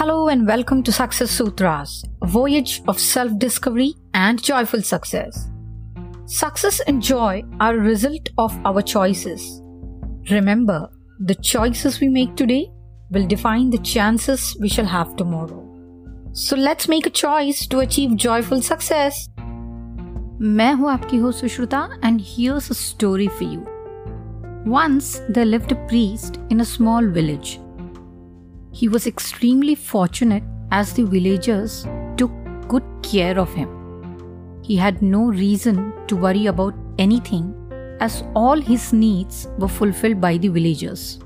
Hello and welcome to Success Sutras, a voyage of self discovery and joyful success. Success and joy are a result of our choices. Remember, the choices we make today will define the chances we shall have tomorrow. So let's make a choice to achieve joyful success. मैं हूं आपकी हो Sushruta and here's a story for you once there lived a priest in a small village. he was extremely fortunate as the villagers took good care of him. He had no reason to worry about anything as all his needs were fulfilled by the villagers.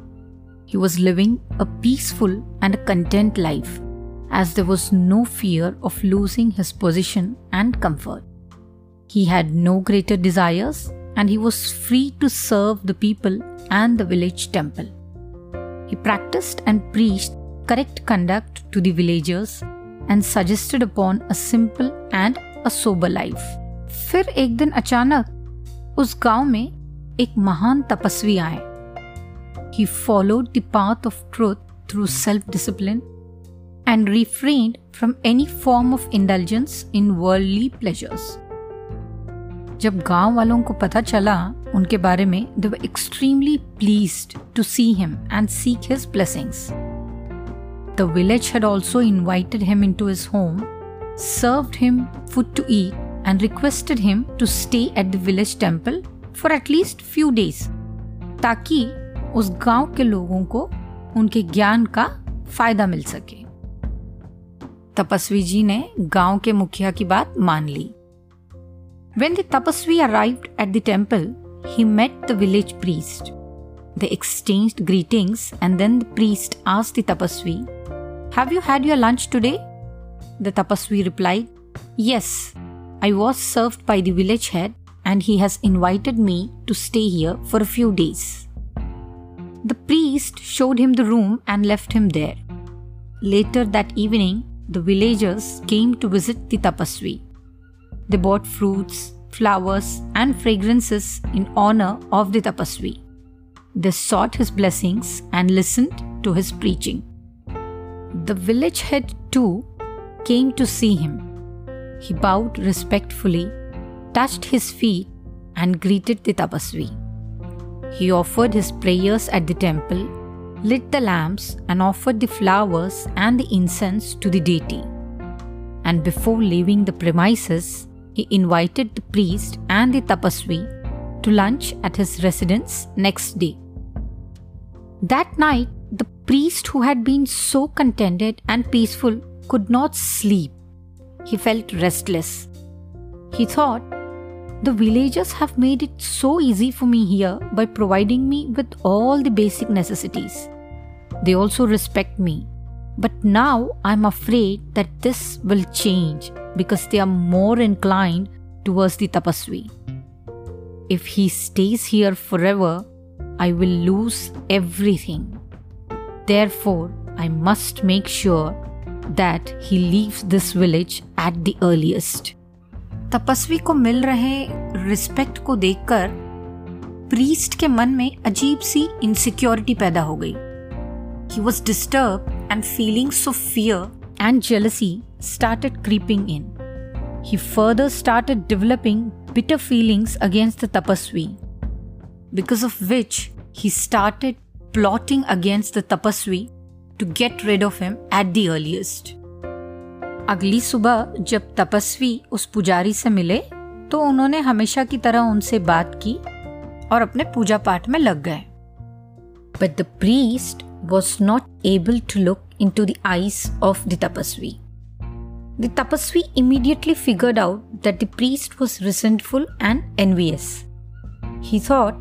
He was living a peaceful and a content life as there was no fear of losing his position and comfort. He had no greater desires and he was free to serve the people and the village temple. He practiced and preached correct conduct to the villagers and suggested upon a simple and a sober life. फिर एक दिन अचानक उस गांव में एक महान तपस्वी आए He followed the path of truth through self discipline and refrained from any form of indulgence in worldly pleasures. जब गांव वालों को पता चला उनके बारे में they were extremely pleased to see him and seek his blessings the village head also invited him into his home serve him food to eat and requested him to stay at the village temple for at least few days ताकि उस गाँव के लोगों को उनके ज्ञान का फ़ायदा मिल सके। तपस्वी जी ने गाँव के मुखिया की बात मान ली। When the tapasvi arrived at the temple he met the village priest. They exchanged greetings and then the priest asked the Tapasvi, Have you had your lunch today? The Tapasvi replied, Yes, I was served by the village head and he has invited me to stay here for a few days. The priest showed him the room and left him there. Later that evening, the villagers came to visit the Tapasvi. They bought fruits, flowers, and fragrances in honor of the Tapasvi. They sought his blessings and listened to his preaching. The village head too came to see him. He bowed respectfully, touched his feet, and greeted the Tapasvi. He offered his prayers at the temple, lit the lamps, and offered the flowers and the incense to the deity. And before leaving the premises, he invited the priest and the tapasvi to lunch at his residence next day. That night, the priest who had been so contented and peaceful could not sleep. He felt restless. He thought, the villagers have made it so easy for me here by providing me with all the basic necessities. They also respect me. But now I'm afraid that this will change because they are more inclined towards the tapasvi. If he stays here forever, I will lose everything. Therefore, I must make sure that he leaves this village at the earliest. तपस्वी को मिल रहे respect को देखकर priest के मन में अजीब सी insecurity पैदा हो गई he was disturb and feelings of fear and jealousy started creeping in. He further started developing bitter feelings against the tapasvi, because of which he started plotting against the tapasvi to get rid of him at the earliest. अगली सुबह जब तपस्वी उस पुजारी से मिले तो उन्होंने हमेशा की तरह उनसे बात की और अपने पूजा पाठ में लग गए but the priest was not able to look into the eyes of the tapasvi. The tapasvi immediately figured out that the priest was resentful and envious. He thought,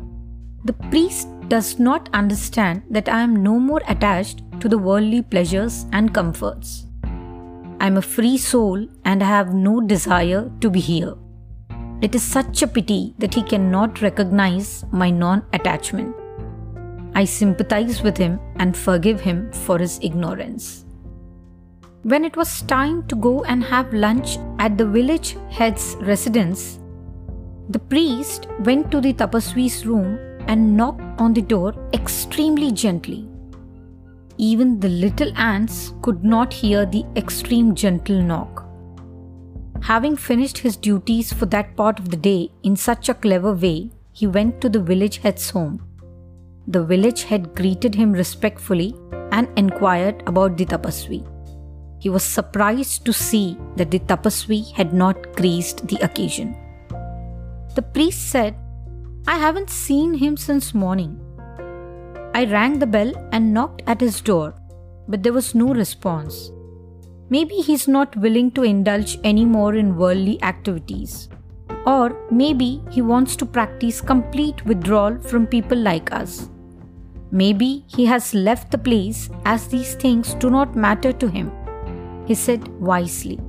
The priest does not understand that I am no more attached to the worldly pleasures and comforts. I am a free soul and I have no desire to be here. It is such a pity that he cannot recognize my non attachment. I sympathize with him and forgive him for his ignorance. When it was time to go and have lunch at the village head's residence, the priest went to the tapasvi's room and knocked on the door extremely gently. even the little ants could not hear the extreme gentle knock. Having finished his duties for that part of the day in such a clever way, he went to the village head's home. The village had greeted him respectfully and inquired about the tapasvi. He was surprised to see that the tapasvi had not graced the occasion. The priest said, I haven't seen him since morning. I rang the bell and knocked at his door, but there was no response. Maybe he's not willing to indulge any more in worldly activities. Or maybe he wants to practice complete withdrawal from people like us. Maybe he has left the place as these things do not matter to him, he said wisely.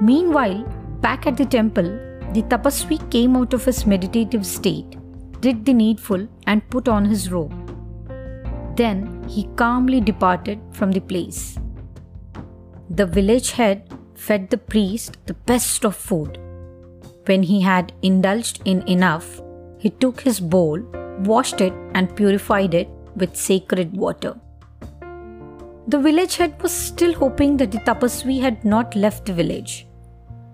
Meanwhile, back at the temple, the tapasvi came out of his meditative state, did the needful, and put on his robe. Then he calmly departed from the place. The village head fed the priest the best of food. When he had indulged in enough, he took his bowl, washed it, and purified it with sacred water. The village head was still hoping that the tapasvi had not left the village.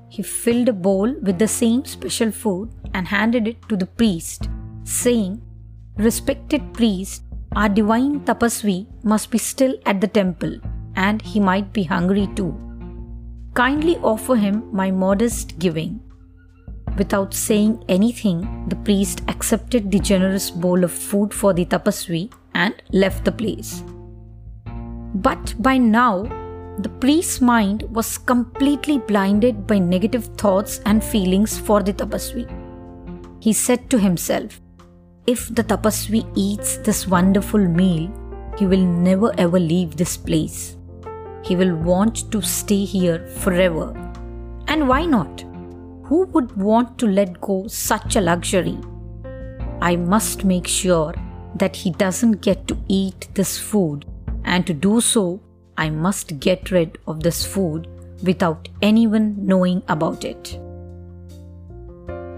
He filled a bowl with the same special food and handed it to the priest, saying, Respected priest, our divine tapasvi must be still at the temple and he might be hungry too. Kindly offer him my modest giving. Without saying anything, the priest accepted the generous bowl of food for the tapasvi and left the place. But by now, the priest's mind was completely blinded by negative thoughts and feelings for the tapasvi. He said to himself, If the tapasvi eats this wonderful meal, he will never ever leave this place. He will want to stay here forever. And why not? Who would want to let go such a luxury? I must make sure that he doesn't get to eat this food, and to do so, I must get rid of this food without anyone knowing about it.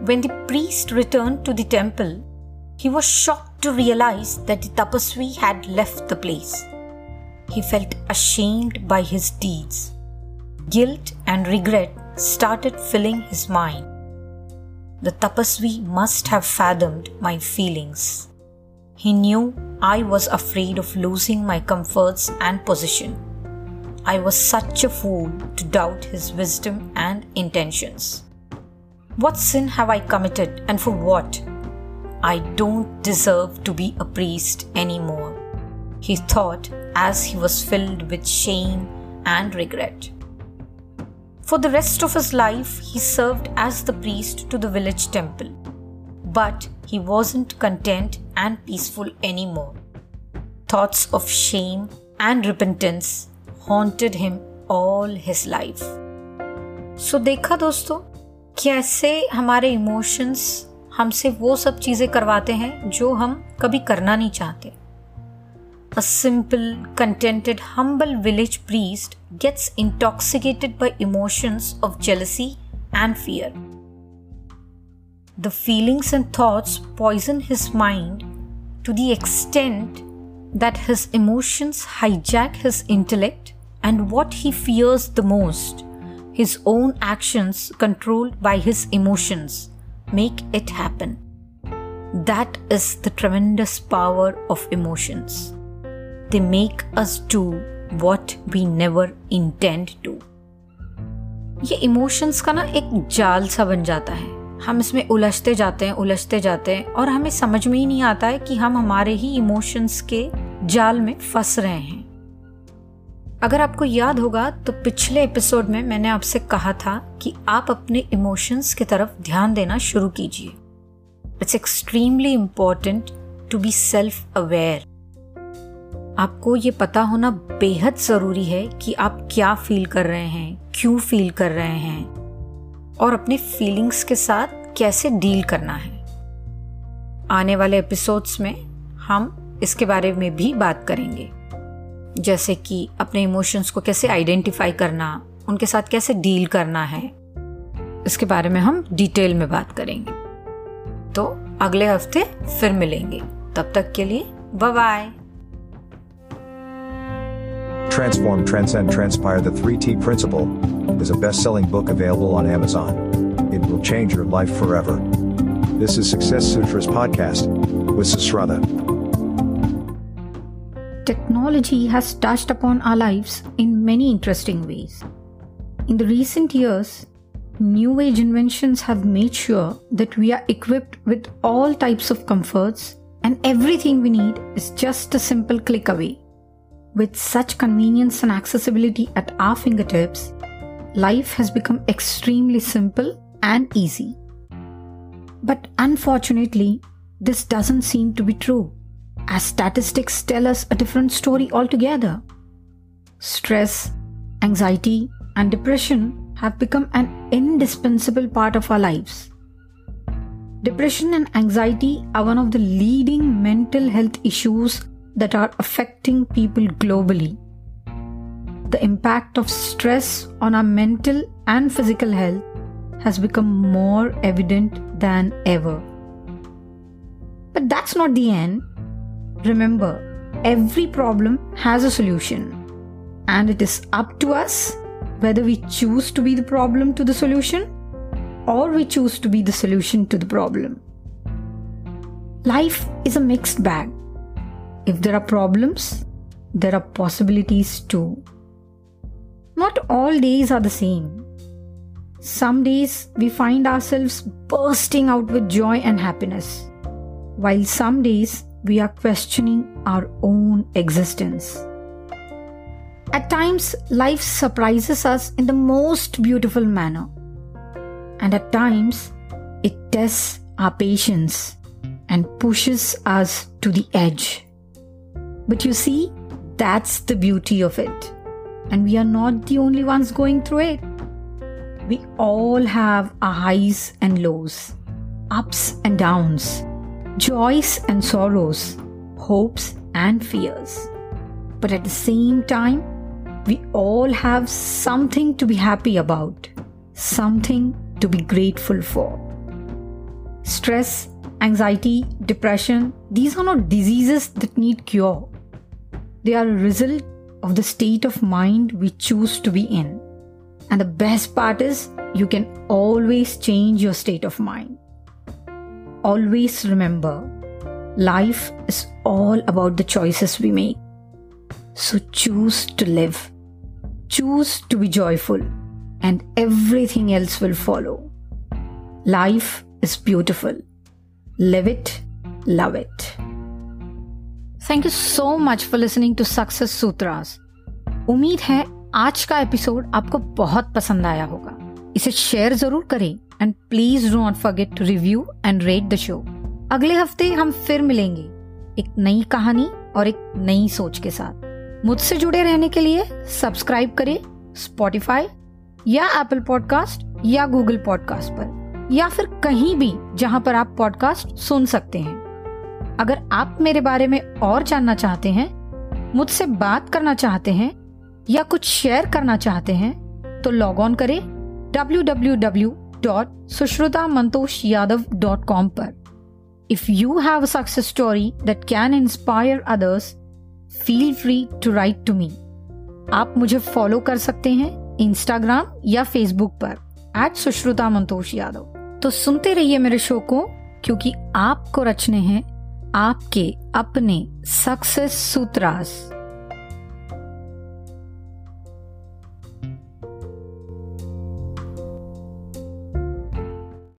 When the priest returned to the temple, he was shocked to realize that the tapasvi had left the place. He felt ashamed by his deeds. Guilt and regret started filling his mind. The tapasvi must have fathomed my feelings. He knew I was afraid of losing my comforts and position. I was such a fool to doubt his wisdom and intentions. What sin have I committed and for what? I don't deserve to be a priest anymore he thought as he was filled with shame and regret. For the rest of his life, he served as the priest to the village temple. But he wasn't content and peaceful anymore. Thoughts of shame and repentance haunted him all his life. so, देखा दोस्तों कैसे हमारे emotions हमसे वो सब चीज़ें करवाते हैं जो हम कभी करना नहीं चाहते a simple, contented, humble village priest gets intoxicated by emotions of jealousy and fear. The feelings and thoughts poison his mind to the extent that his emotions hijack his intellect and what he fears the most, his own actions controlled by his emotions, make it happen. That is the tremendous power of emotions. They make us do what we never intend to. ये emotions का ना एक जाल सा बन जाता है। हम इसमें उलझते जाते हैं, उलझते जाते हैं और हमें समझ में ही नहीं आता है कि हम हमारे ही इमोशंस के जाल में फंस रहे हैं। अगर आपको याद होगा तो पिछले एपिसोड में मैंने आपसे कहा था कि आप अपने इमोशंस की तरफ़ ध्यान देना शुरू कीजिए। It's extremely important to be self aware आपको ये पता होना बेहद ज़रूरी है कि आप क्या फील कर रहे हैं, क्यों फील कर रहे हैं और अपने फीलिंग्स के साथ कैसे डील करना है। आने वाले एपिसोड्स में हम इसके बारे में भी बात करेंगे। जैसे कि अपने इमोशंस को कैसे आइडेंटिफाई करना, उनके साथ कैसे डील करना है। इसके बारे में हम डिटेल में बात करेंगे। तो अगले हफ़्ते फिर मिलेंगे। तब तक के लिए bye Transform, Transcend, Transpire The 3T Principle is a best selling book available on Amazon. It will change your life forever. This is Success Sutras Podcast with Sushruta. Technology has touched upon our lives in many interesting ways. In the recent years, new age inventions have made sure that we are equipped with all types of comforts and everything we need is just a simple click away. With such convenience and accessibility at our fingertips, life has become extremely simple and easy. But unfortunately, this doesn't seem to be true, as statistics tell us a different story altogether. Stress, anxiety, and depression have become an indispensable part of our lives. Depression and anxiety are one of the leading mental health issues that are affecting people globally. The impact of stress on our mental and physical health has become more evident than ever. But that's not the end. Remember, every problem has a solution, and it is up to us whether we choose to be the problem to the solution or we choose to be the solution to the problem. Life is a mixed bag. If there are problems, there are possibilities too. Not all days are the same. Some days we find ourselves bursting out with joy and happiness, while some days we are questioning our own existence. At times, life surprises us in the most beautiful manner, and at times, it tests our patience and pushes us to the edge. But you see, that's the beauty of it, and we are not the only ones going through it. We all have our highs and lows, ups and downs, joys and sorrows, hopes and fears. But at the same time, we all have something to be happy about, something to be grateful for. Stress, anxiety, depression, these are not diseases that need cure. They are a result of the state of mind we choose to be in. And the best part is, you can always change your state of mind. Always remember, life is all about the choices we make. So choose to live. Choose to be joyful, and everything else will follow. Life is beautiful. Live it, love it. Thank you so much for listening to Success Sutras. उम्मीद है आज का episode आपको बहुत पसंद आया होगा। इसे शेयर ज़रूर करें and please do not forget to review and rate the show अगले हफ़्ते हम फिर मिलेंगे एक नई कहानी और एक नई सोच के साथ। मुझसे जुड़े रहने के लिए सब्सक्राइब करें स्पॉटिफाई या एप्पल पॉडकास्ट या गूगल पॉडकास्ट पर या फिर कहीं भी जहाँ पर आप पॉडकास्ट सुन सकते हैं। अगर आप मेरे बारे में और जानना चाहते हैं, मुझसे बात करना चाहते हैं, या कुछ शेयर करना चाहते हैं तो लॉग ऑन करें www.sushrutamantoshyadav.com पर। If you have a success story that can inspire others feel free to write to me आप मुझे फॉलो कर सकते हैं इंस्टाग्राम या फेसबुक पर एट सुश्रुता मंतोष यादव तो सुनते रहिए मेरे शो को, क्योंकि आपको रचने हैं आपके अपने सक्सेस सूत्रास